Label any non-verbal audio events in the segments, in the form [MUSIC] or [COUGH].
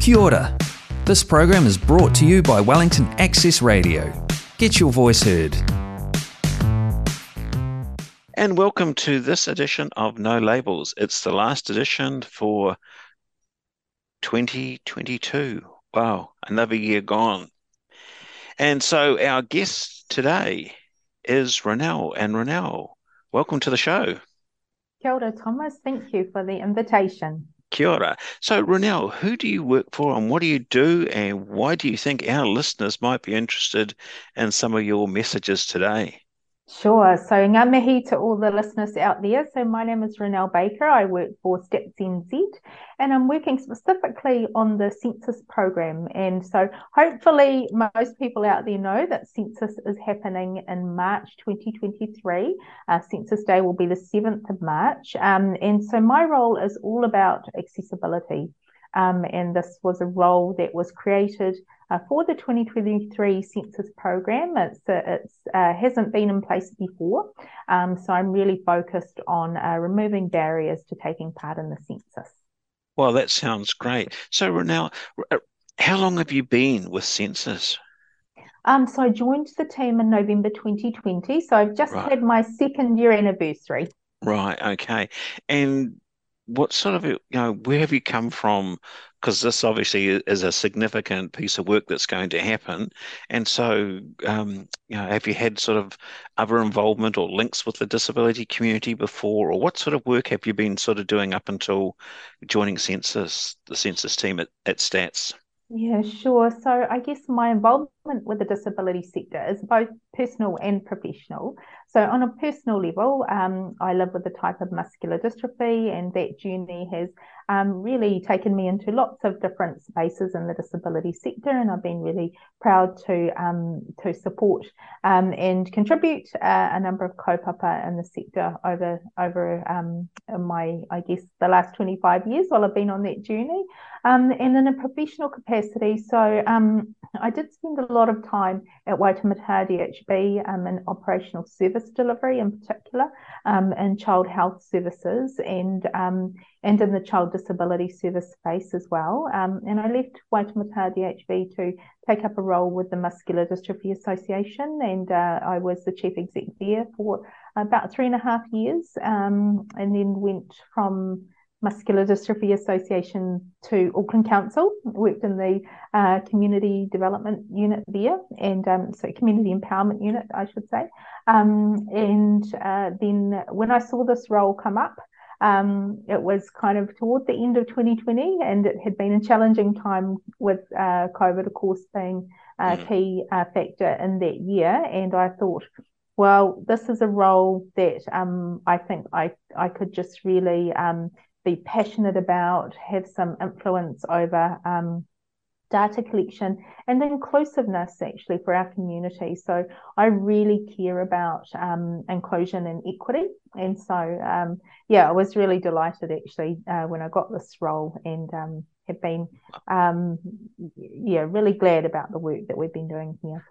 Kia ora. This program is brought to you by Wellington Access Radio. Get your voice heard. And welcome to this edition of No Labels. It's the last edition for 2022. Wow, another year gone. And so our guest today is Ronelle. And Ronelle, welcome to the show. Kia ora, Thomas. Thank you for the invitation. Kia ora. So, Ronelle, who do you work for and what do you do, and why do you think our listeners might be interested in some of your messages today? Sure. So, ngā mihi to all the listeners out there. So, my name is Ronelle Baker. I work for Stats NZ and I'm working specifically on the census program. And so, hopefully, most people out there know that census is happening in March 2023. Uh, census Day will be the 7th of March. Um, and so, my role is all about accessibility. Um, and this was a role that was created uh, for the 2023 census program. It's uh, it's uh, hasn't been in place before, um, so I'm really focused on uh, removing barriers to taking part in the census. Well, that sounds great. So, Ronelle, uh, how long have you been with Census? Um, so I joined the team in November 2020. So I've just right. had my second year anniversary. Right. Okay. And what sort of you know where have you come from because this obviously is a significant piece of work that's going to happen and so um, you know have you had sort of other involvement or links with the disability community before or what sort of work have you been sort of doing up until joining census the census team at, at stats yeah, sure. So I guess my involvement with the disability sector is both personal and professional. So on a personal level, um, I live with a type of muscular dystrophy, and that journey has um, really taken me into lots of different spaces in the disability sector, and I've been really proud to um, to support um, and contribute uh, a number of kaupapa in the sector over over um, my I guess the last 25 years while I've been on that journey, um, and in a professional capacity. So um, I did spend a lot of time at Waitemata DHB in operational service delivery in particular, in child health services and and in the child disability service space as well. Um, and I left Waitemata DHB to take up a role with the Muscular Dystrophy Association, and uh, I was the chief exec there for about three and a half years, um, and then went from Muscular Dystrophy Association to Auckland Council, worked in the uh, community development unit there, and um, so community empowerment unit, I should say. Um, and uh, then when I saw this role come up, um, it was kind of toward the end of 2020, and it had been a challenging time with uh, COVID, of course, being a mm. key uh, factor in that year. And I thought, well, this is a role that um, I think I I could just really um, be passionate about, have some influence over um, data collection and inclusiveness actually for our community. So I really care about um, inclusion and equity. And so, um, yeah, I was really delighted actually uh, when I got this role and um, have been, um, yeah, really glad about the work that we've been doing here.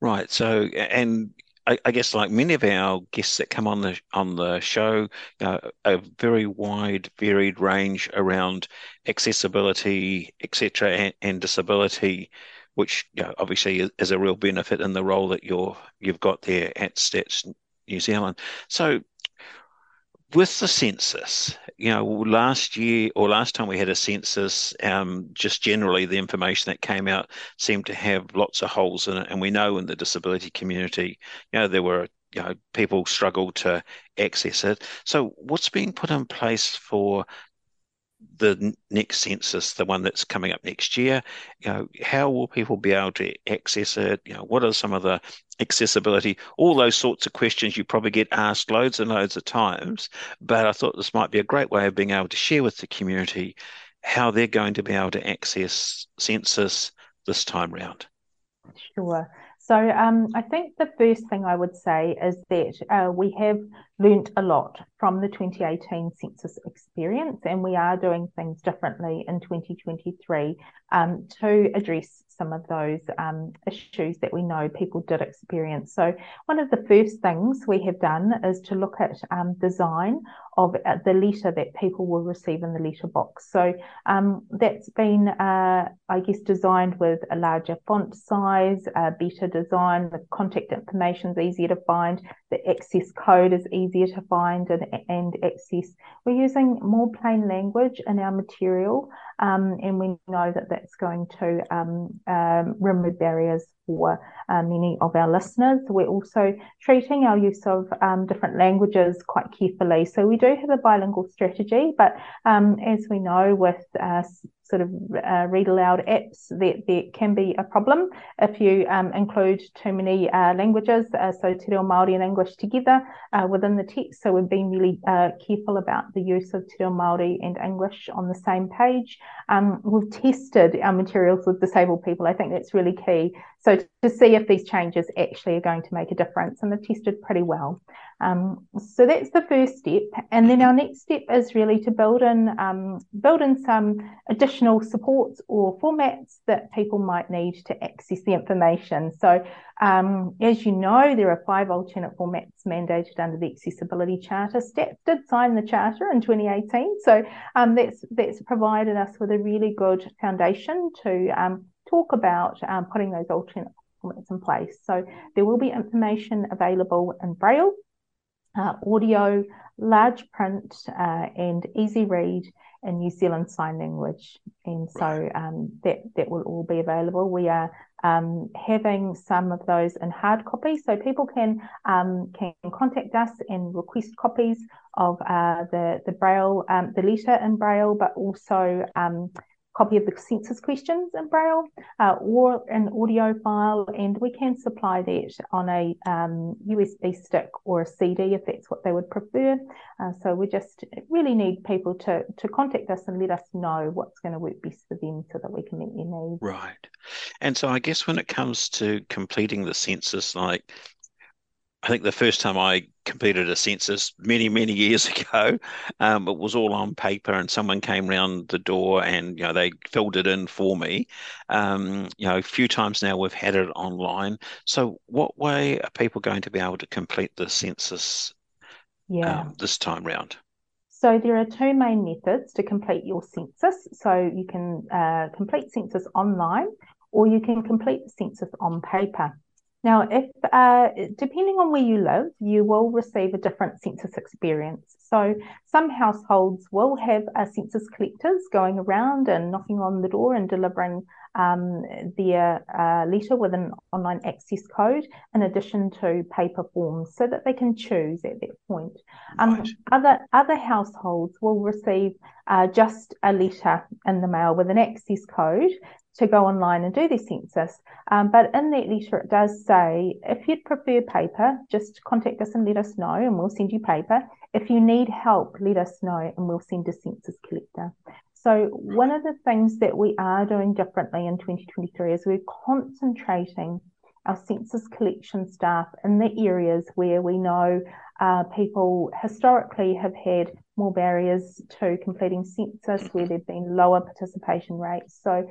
Right. So, and I, I, guess like many of our guests that come on the on the show, uh, a very wide, varied range around accessibility, etc., and, and, disability, which you know, obviously is, is, a real benefit in the role that you're you've got there at Stats New Zealand. So, with the census, you know, last year or last time we had a census, um, just generally the information that came out seemed to have lots of holes in it. And we know in the disability community, you know, there were, you know, people struggled to access it. So, what's being put in place for the next census, the one that's coming up next year, you know, how will people be able to access it? You know, what are some of the accessibility, all those sorts of questions you probably get asked loads and loads of times. But I thought this might be a great way of being able to share with the community how they're going to be able to access census this time round. Sure. So um, I think the first thing I would say is that uh, we have learnt a lot from the 2018 census experience, and we are doing things differently in 2023 um, to address some of those um, issues that we know people did experience. So, one of the first things we have done is to look at um, design of uh, the letter that people will receive in the letter box. So, um, that's been, uh, I guess, designed with a larger font size, a better design, the contact information is easier to find, the access code is easier to find and, and access. We're using more plain language in our material, um, and we know that that's going to um, um, remove barriers for uh, many of our listeners. We're also treating our use of um, different languages quite carefully. So we do have a bilingual strategy, but um, as we know, with uh, sort of uh, read aloud apps, there, there can be a problem if you um, include too many uh, languages, uh, so Te Reo Māori and English together uh, within the text. So we've been really uh, careful about the use of Te Reo Māori and English on the same page. Um, we've tested our materials with disabled people. I think that's really key. So to see if these changes actually are going to make a difference, and they've tested pretty well. Um, so that's the first step, and then our next step is really to build in um, build in some additional supports or formats that people might need to access the information. So, um, as you know, there are five alternate formats mandated under the Accessibility Charter. STAT did sign the charter in 2018, so um, that's that's provided us with a really good foundation to um, talk about um, putting those alternate formats in place. So there will be information available in Braille, uh, audio, large print, uh, and easy read in New Zealand Sign Language. And so um, that, that will all be available. We are um, having some of those in hard copy, so people can um, can contact us and request copies of uh, the the braille, um, the letter in braille, but also um, copy of the census questions in Braille uh, or an audio file, and we can supply that on a um, USB stick or a CD if that's what they would prefer. Uh, so we just really need people to to contact us and let us know what's going to work best for them so that we can meet their needs. Right. And so I guess when it comes to completing the census, like I think the first time I completed a census many, many [LAUGHS] years ago, um, it was all on paper, and someone came round the door and you know they filled it in for me. Um, you know, a few times now we've had it online. So, what way are people going to be able to complete the census? Yeah. Um, this time round. So there are two main methods to complete your census. So you can uh, complete census online, or you can complete the census on paper. Now, if uh, depending on where you live, you will receive a different census experience. So, some households will have uh, census collectors going around and knocking on the door and delivering um, their uh, letter with an online access code, in addition to paper forms, so that they can choose at that point. Um, right. Other other households will receive uh, just a letter in the mail with an access code to go online and do the census. Um, but in that letter, it does say if you'd prefer paper, just contact us and let us know, and we'll send you paper. If you need help, let us know, and we'll send a census collector. So, one of the things that we are doing differently in 2023 is we're concentrating our census collection staff in the areas where we know uh, people historically have had more barriers to completing census, where there have been lower participation rates. So,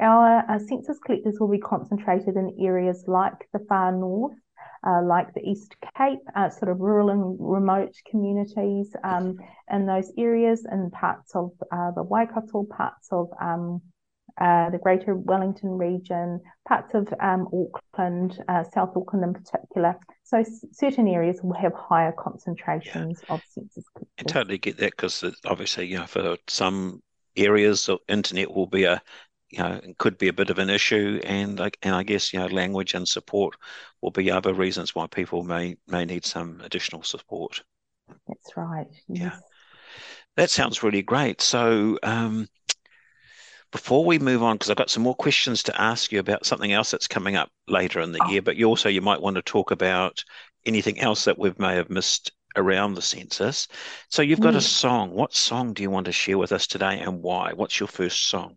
our, our census collectors will be concentrated in areas like the far north, uh, like the East Cape, uh, sort of rural and remote communities um, in those areas, and parts of uh, the Waikato, parts of um, uh, the Greater Wellington region, parts of um, Auckland, uh, South Auckland in particular. So s- certain areas will have higher concentrations yeah. of census collectors. I totally get that because obviously, you know, for some areas, so internet will be a you know, could be a bit of an issue, and and I guess you know, language and support will be other reasons why people may may need some additional support. That's right. Yes. Yeah, that sounds really great. So. Um, before we move on, because I've got some more questions to ask you about something else that's coming up later in the oh. year, but you also you might want to talk about anything else that we may have missed around the census. So you've got mm. a song. What song do you want to share with us today, and why? What's your first song?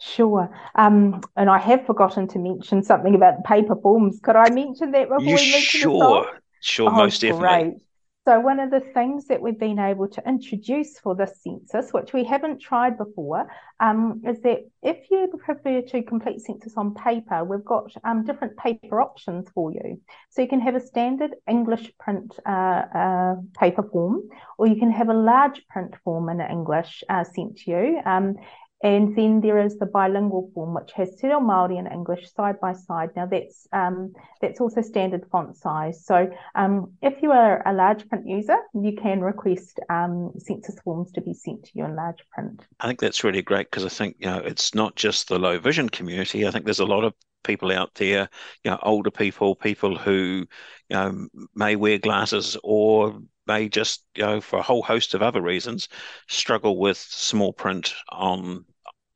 Sure. Um, and I have forgotten to mention something about paper forms. Could I mention that before you we mention sure, the? Sure, oh, most definitely. Great. So, one of the things that we've been able to introduce for this census, which we haven't tried before, um, is that if you prefer to complete census on paper, we've got um, different paper options for you. So, you can have a standard English print uh, uh, paper form, or you can have a large print form in English uh, sent to you. Um, and then there is the bilingual form, which has Te Reo Māori and English side by side. Now that's um, that's also standard font size. So um, if you are a large print user, you can request um, census forms to be sent to you in large print. I think that's really great because I think you know it's not just the low vision community. I think there's a lot of people out there, you know, older people, people who you know may wear glasses or may just, you know, for a whole host of other reasons, struggle with small print on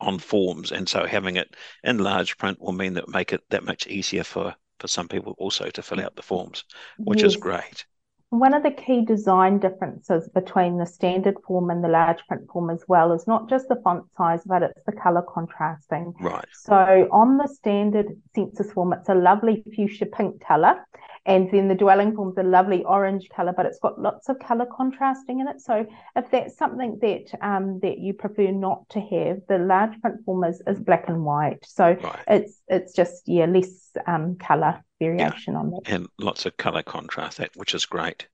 on forms, and so having it in large print will mean that make it that much easier for for some people also to fill out the forms, which yes. is great. One of the key design differences between the standard form and the large print form as well is not just the font size, but it's the color contrasting. Right. So on the standard census form, it's a lovely fuchsia pink color. And then the dwelling form's a lovely orange color, but it's got lots of color contrasting in it. So if that's something that um, that you prefer not to have, the large print form is, is black and white. So right. it's it's just yeah less um, color variation yeah. on that, and lots of color contrast, that which is great.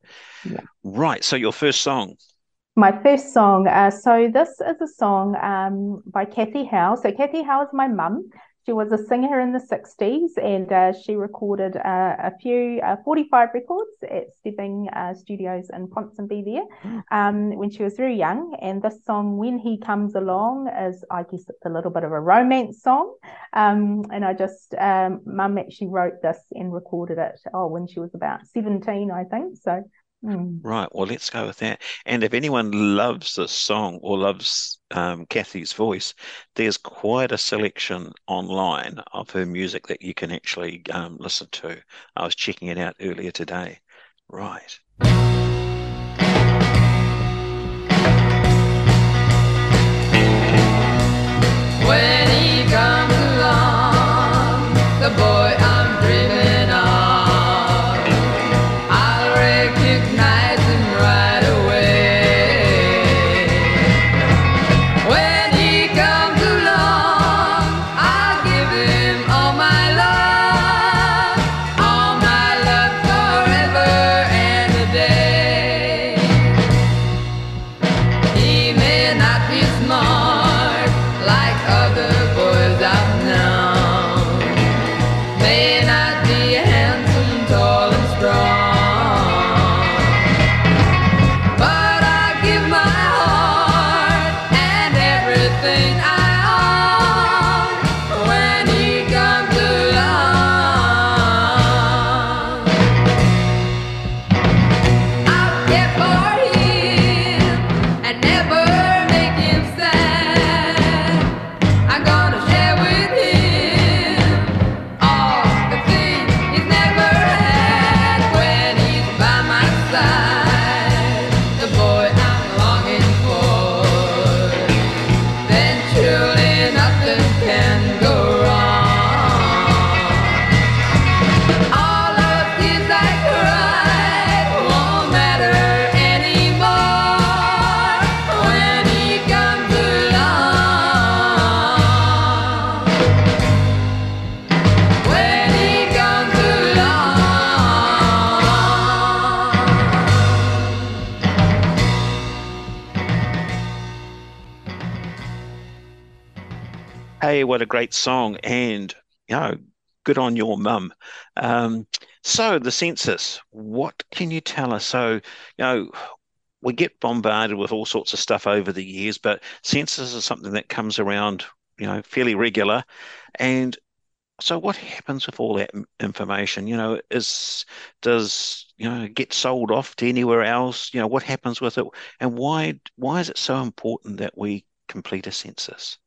Yeah. Right. So your first song. My first song. Uh, so this is a song um, by Kathy Howe. So Kathy Howe is my mum. She was a singer in the 60s and uh, she recorded uh, a few, uh, 45 records at Stebbing uh, Studios in Ponsonby there hmm. um, when she was very young. And this song, When He Comes Along, is, I guess, it's a little bit of a romance song. Um, and I just, um, mum actually wrote this and recorded it, oh, when she was about 17, I think. So Mm. Right. Well, let's go with that. And if anyone loves this song or loves um, Kathy's voice, there's quite a selection online of her music that you can actually um, listen to. I was checking it out earlier today. Right. When he comes along, the boy. Hey, what a great song. And, you know, good on your mum. Um, so, the census, what can you tell us? So, you know, we get bombarded with all sorts of stuff over the years, but census is something that comes around, you know, fairly regular. And so, what happens with all that information? You know, is does you know get sold off to anywhere else? You know, what happens with it, and why why is it so important that we complete a census?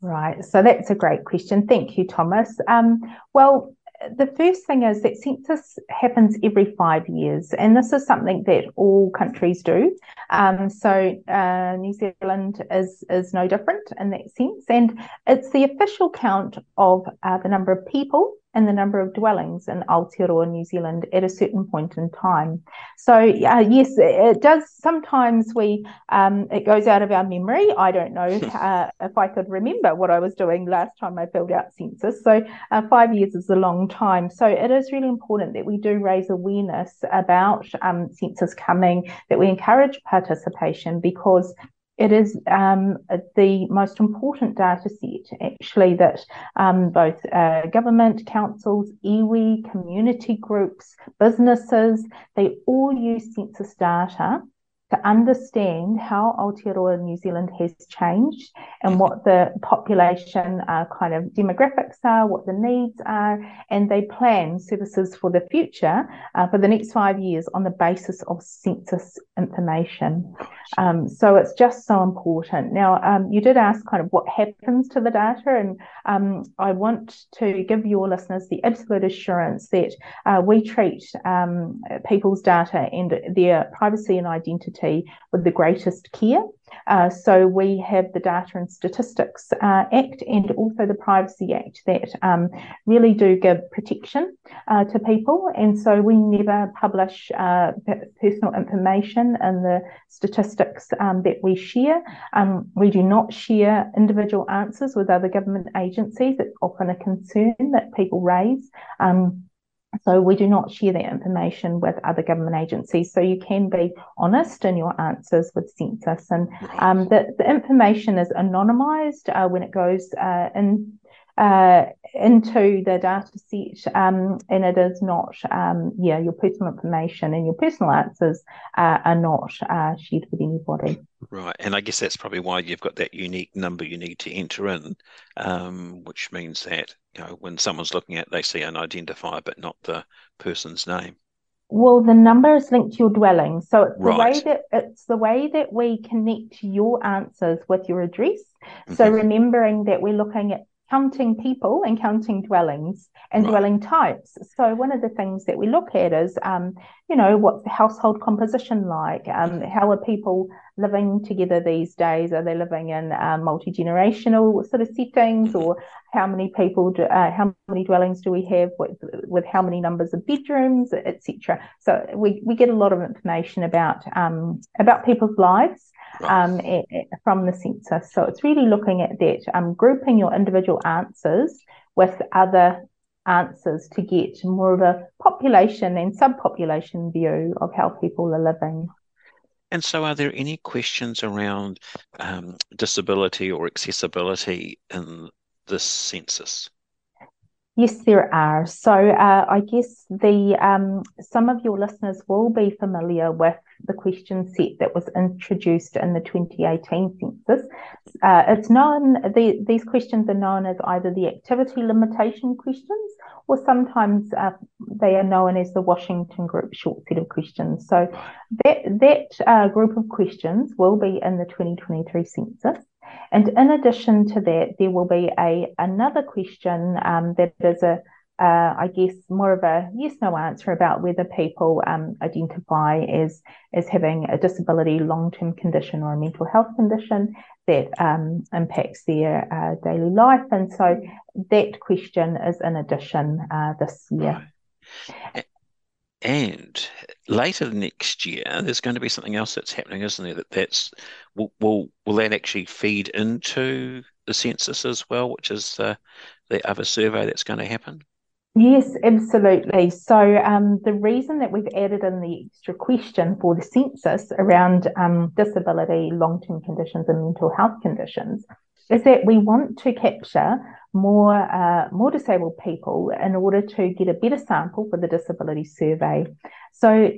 Right. So that's a great question. Thank you, Thomas. Um, well, the first thing is that census happens every five years, and this is something that all countries do. Um, so uh, New Zealand is is no different in that sense, and it's the official count of uh, the number of people and the number of dwellings in Aotearoa, New Zealand at a certain point in time. So uh, yes, it does. Sometimes we um, it goes out of our memory. I don't know [LAUGHS] uh, if I could remember what I was doing last time I filled out census. So uh, five years is a long time. So it is really important that we do raise awareness about um, census coming, that we encourage participation because it is um, the most important data set actually that um, both uh, government, councils, iwi, community groups, businesses, they all use census data to understand how Aotearoa New Zealand has changed and what the population uh, kind of demographics are, what the needs are, and they plan services for the future uh, for the next five years on the basis of census information. Um, so it's just so important. Now, um, you did ask kind of what happens to the data, and um, I want to give your listeners the absolute assurance that uh, we treat um, people's data and their privacy and identity with the greatest care. Uh, so we have the Data and Statistics uh, Act and also the Privacy Act that um, really do give protection uh, to people. And so we never publish uh, personal information in the statistics um, that we share. Um, we do not share individual answers with other government agencies. It's often a concern that people raise. Um, so we do not share that information with other government agencies. So you can be honest in your answers with census, and um, the, the information is anonymised uh, when it goes uh, in uh, into the data set, um, and it is not, um, yeah, your personal information and your personal answers uh, are not uh, shared with anybody. Right, and I guess that's probably why you've got that unique number you need to enter in, um, which means that you know when someone's looking at, they see an identifier but not the person's name. Well, the number is linked to your dwelling, so it's right. the way that it's the way that we connect your answers with your address. So mm-hmm. remembering that we're looking at counting people and counting dwellings and right. dwelling types. So one of the things that we look at is, um, you know, what's the household composition like? Um, how are people living together these days? Are they living in uh, multi generational sort of settings, or how many people, do, uh, how many dwellings do we have with, with how many numbers of bedrooms, etc. So we we get a lot of information about um, about people's lives um, from the census. So it's really looking at that, um, grouping your individual answers with other answers to get more of a population and subpopulation view of how people are living. And so, are there any questions around um, disability or accessibility in this census? Yes, there are. So uh, I guess the um, some of your listeners will be familiar with the question set that was introduced in the 2018 census. Uh, it's known the, these questions are known as either the activity limitation questions or sometimes uh, they are known as the Washington Group short set of questions. So that that uh, group of questions will be in the 2023 census. And in addition to that, there will be a another question um, that is a uh, I guess more of a yes no answer about whether people um, identify as as having a disability, long term condition, or a mental health condition that um, impacts their uh, daily life. And so that question is in addition uh, this year. And later next year, there's going to be something else that's happening, isn't there? That that's will will, will that actually feed into the census as well, which is the the other survey that's going to happen. Yes, absolutely. So um, the reason that we've added in the extra question for the census around um, disability, long-term conditions, and mental health conditions is that we want to capture more uh, more disabled people in order to get a better sample for the disability survey. So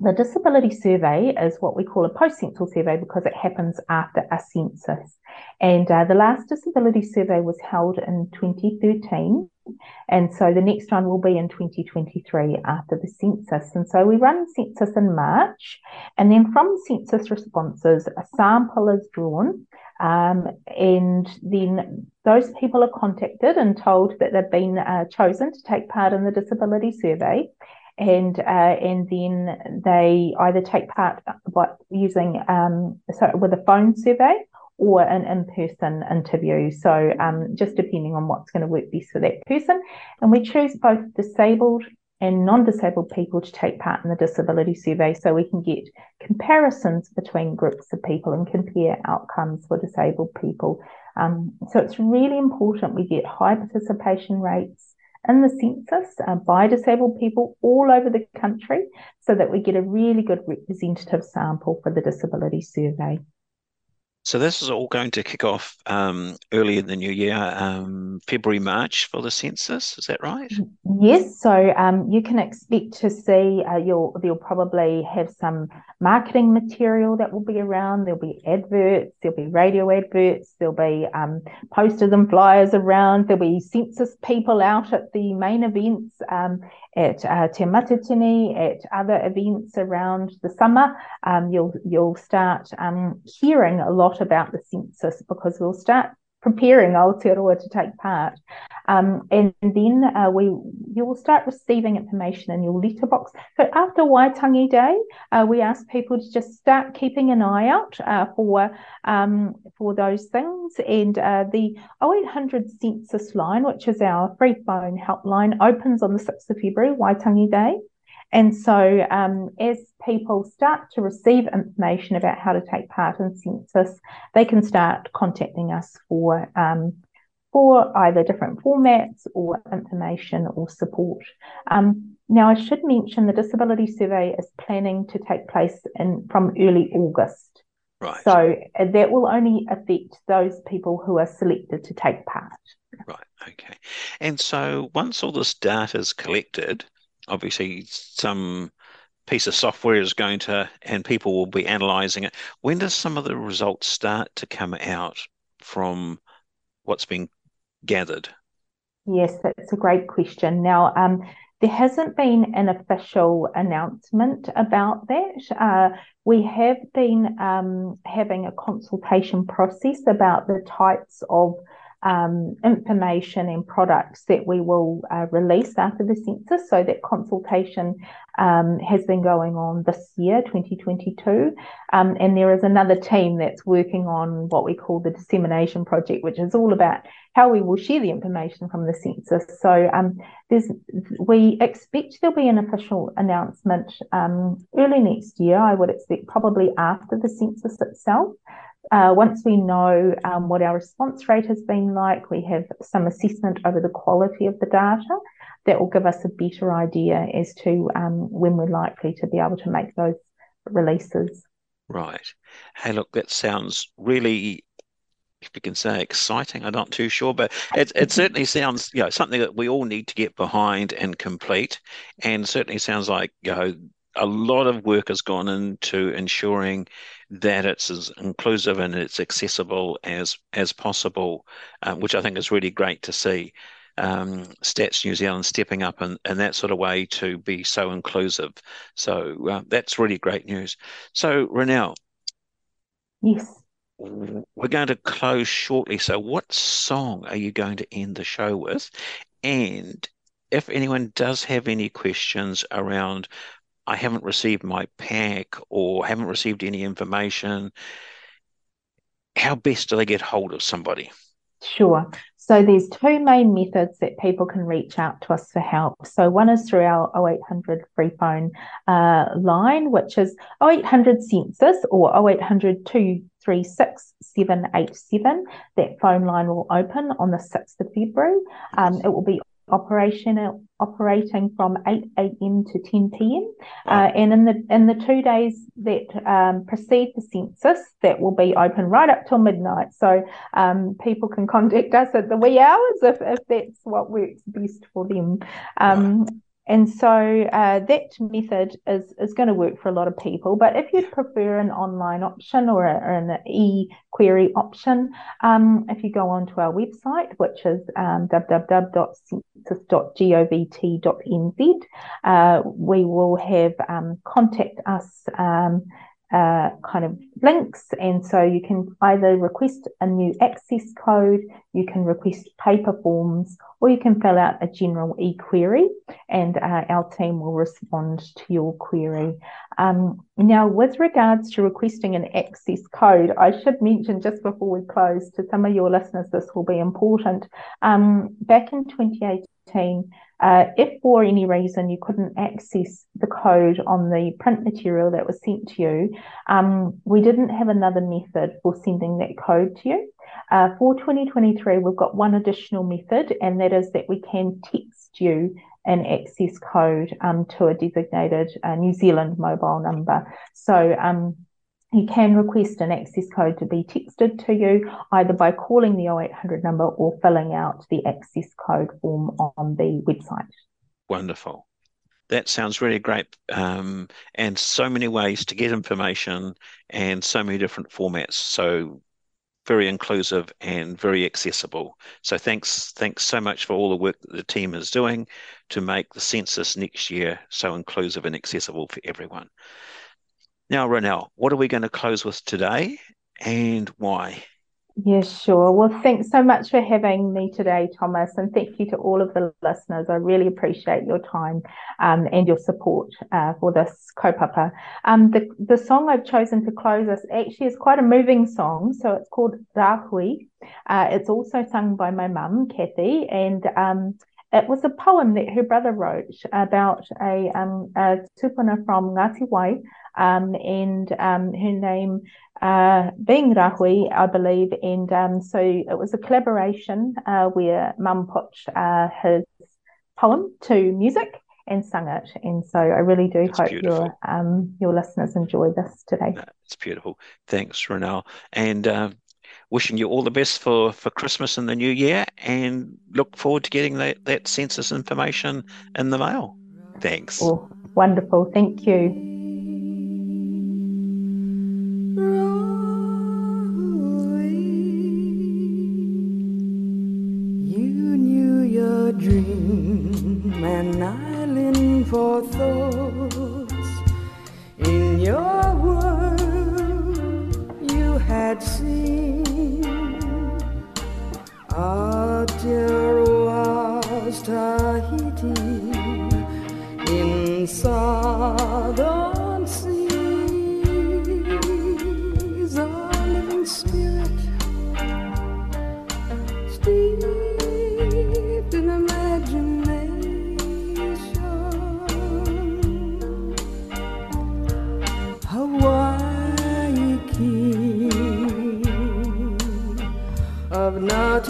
the disability survey is what we call a post-census survey because it happens after a census. And uh, the last disability survey was held in 2013. And so the next one will be in 2023 after the census. And so we run census in March. And then from census responses, a sample is drawn um, and then those people are contacted and told that they've been uh, chosen to take part in the disability survey. And uh, and then they either take part by using um, with a phone survey or an in-person interview. So um, just depending on what's going to work best for that person. And we choose both disabled and non-disabled people to take part in the disability survey so we can get comparisons between groups of people and compare outcomes for disabled people. Um, so it's really important we get high participation rates in the census uh, by disabled people all over the country so that we get a really good representative sample for the disability survey. So this is all going to kick off um, early in the new year, um, February, March for the census. Is that right? Yes. So um, you can expect to see uh, you'll you'll probably have some marketing material that will be around. There'll be adverts. There'll be radio adverts. There'll be um, posters and flyers around. There'll be census people out at the main events, um, at uh, Te Matatini, at other events around the summer, um, you'll you'll start hearing a lot about the census because we'll start preparing Aotearoa to take part. Um, and then uh, we you will start receiving information in your letterbox. So after Waitangi Day, uh, we ask people to just start keeping an eye out uh, for um, for those things. And uh, the 0800 census line, which is our free phone helpline, opens on the 6th of February, Waitangi Day. And so, um, as people start to receive information about how to take part in census, they can start contacting us for um, for either different formats or information or support. Um, now, I should mention the disability survey is planning to take place in from early August. Right. So uh, that will only affect those people who are selected to take part. Right. Okay. And so once all this data is collected, obviously some piece of software is going to, and people will be analyzing it. When does some of the results start to come out from what's being gathered? Yes, that's a great question. Now, um, there hasn't been an official announcement about that. Uh, we have been um, having a consultation process about the types of um, information and products that we will uh, release after the census. So that consultation um, has been going on this year, 2022. Um, and there is another team that's working on what we call the dissemination project, which is all about how we will share the information from the census. So um, there's, we expect there'll be an official announcement um, early next year. I would expect probably after the census itself. Uh, once we know um, what our response rate has been like, we have some assessment over the quality of the data that will give us a better idea as to um, when we're likely to be able to make those releases. Right. Hey, look, that sounds really, if we can say, exciting. I'm not too sure, but it, it [LAUGHS] certainly sounds, you know, something that we all need to get behind and complete. And certainly sounds like, you know, a lot of work has gone into ensuring that it's as inclusive and it's accessible as as possible, uh, which I think is really great to see. Um, Stats New Zealand stepping up in, in that sort of way to be so inclusive. So uh, that's really great news. So Ronelle, yes, we're going to close shortly. So what song are you going to end the show with? And if anyone does have any questions around I haven't received my pack or haven't received any information, how best do they get hold of somebody? Sure. So there's two main methods that people can reach out to us for help. So one is through our 0800 free phone uh, line, which is 0800 census or 0800 236 787. That phone line will open on the 6th of February. Um, it will be operational operating from 8 a.m. to 10 p.m. Uh, and in the in the two days that um, precede the census, that will be open right up till midnight. So um, people can contact us at the wee hours if, if that's what works best for them. Um, and so uh, that method is, is going to work for a lot of people. But if you'd prefer an online option or, a, or an e query option, um, if you go onto our website, which is um, www.census.govt.nz, uh, we will have um, contact us um, uh, kind of links. And so you can either request a new access code, you can request paper forms, or you can fill out a general e query, and uh, our team will respond to your query. Um, now, with regards to requesting an access code, I should mention just before we close to some of your listeners, this will be important. Um, back in 2018, uh, if for any reason you couldn't access the code on the print material that was sent to you, um, we didn't have another method for sending that code to you. Uh, for 2023, we've got one additional method, and that is that we can text you an access code um, to a designated uh, New Zealand mobile number. So um, you can request an access code to be texted to you either by calling the 0800 number or filling out the access code form on the website. Wonderful. That sounds really great. Um, and so many ways to get information and so many different formats. So very inclusive and very accessible. So thanks, thanks so much for all the work that the team is doing to make the census next year so inclusive and accessible for everyone. Now, Ronelle, what are we going to close with today and why? Yes, sure. Well, thanks so much for having me today, Thomas, and thank you to all of the listeners. I really appreciate your time um, and your support uh, for this kaupapa. Um, the, the song I've chosen to close us actually is quite a moving song, so it's called Rahui. Uh, it's also sung by my mum, Kathy, and um, it was a poem that her brother wrote about a, um, a tupuna from Ngati Wai, um, and um, her name uh, being Rahui, I believe. And um, so it was a collaboration uh, where Mum put uh, his poem to music and sung it. And so I really do That's hope your um, your listeners enjoy this today. It's beautiful. Thanks, Ronelle. And uh, wishing you all the best for, for Christmas and the new year and look forward to getting that, that census information in the mail. Thanks. Oh, wonderful. Thank you. እናቴ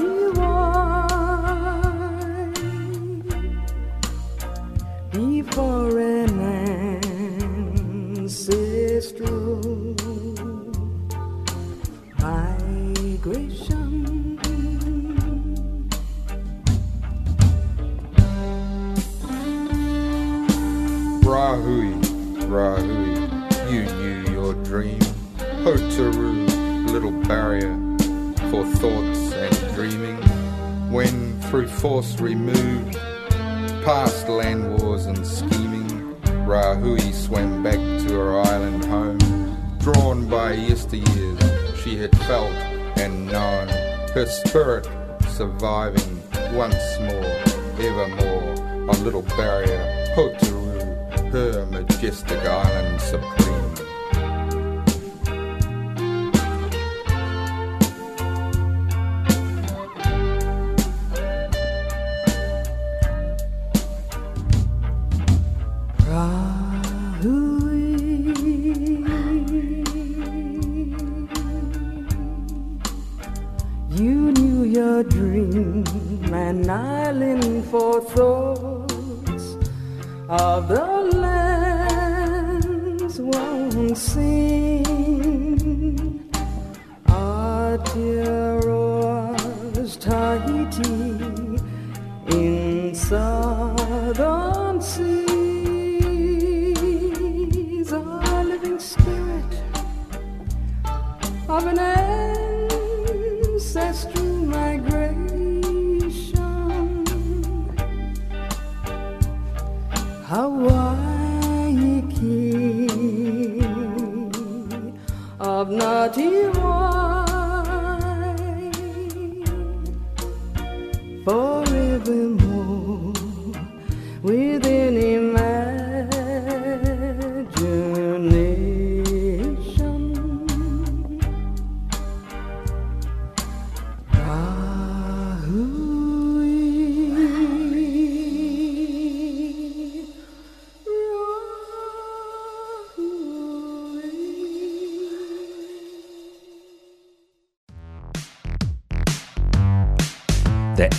spirit surviving once more, evermore, our little barrier, Hauturu, her majestic island supreme.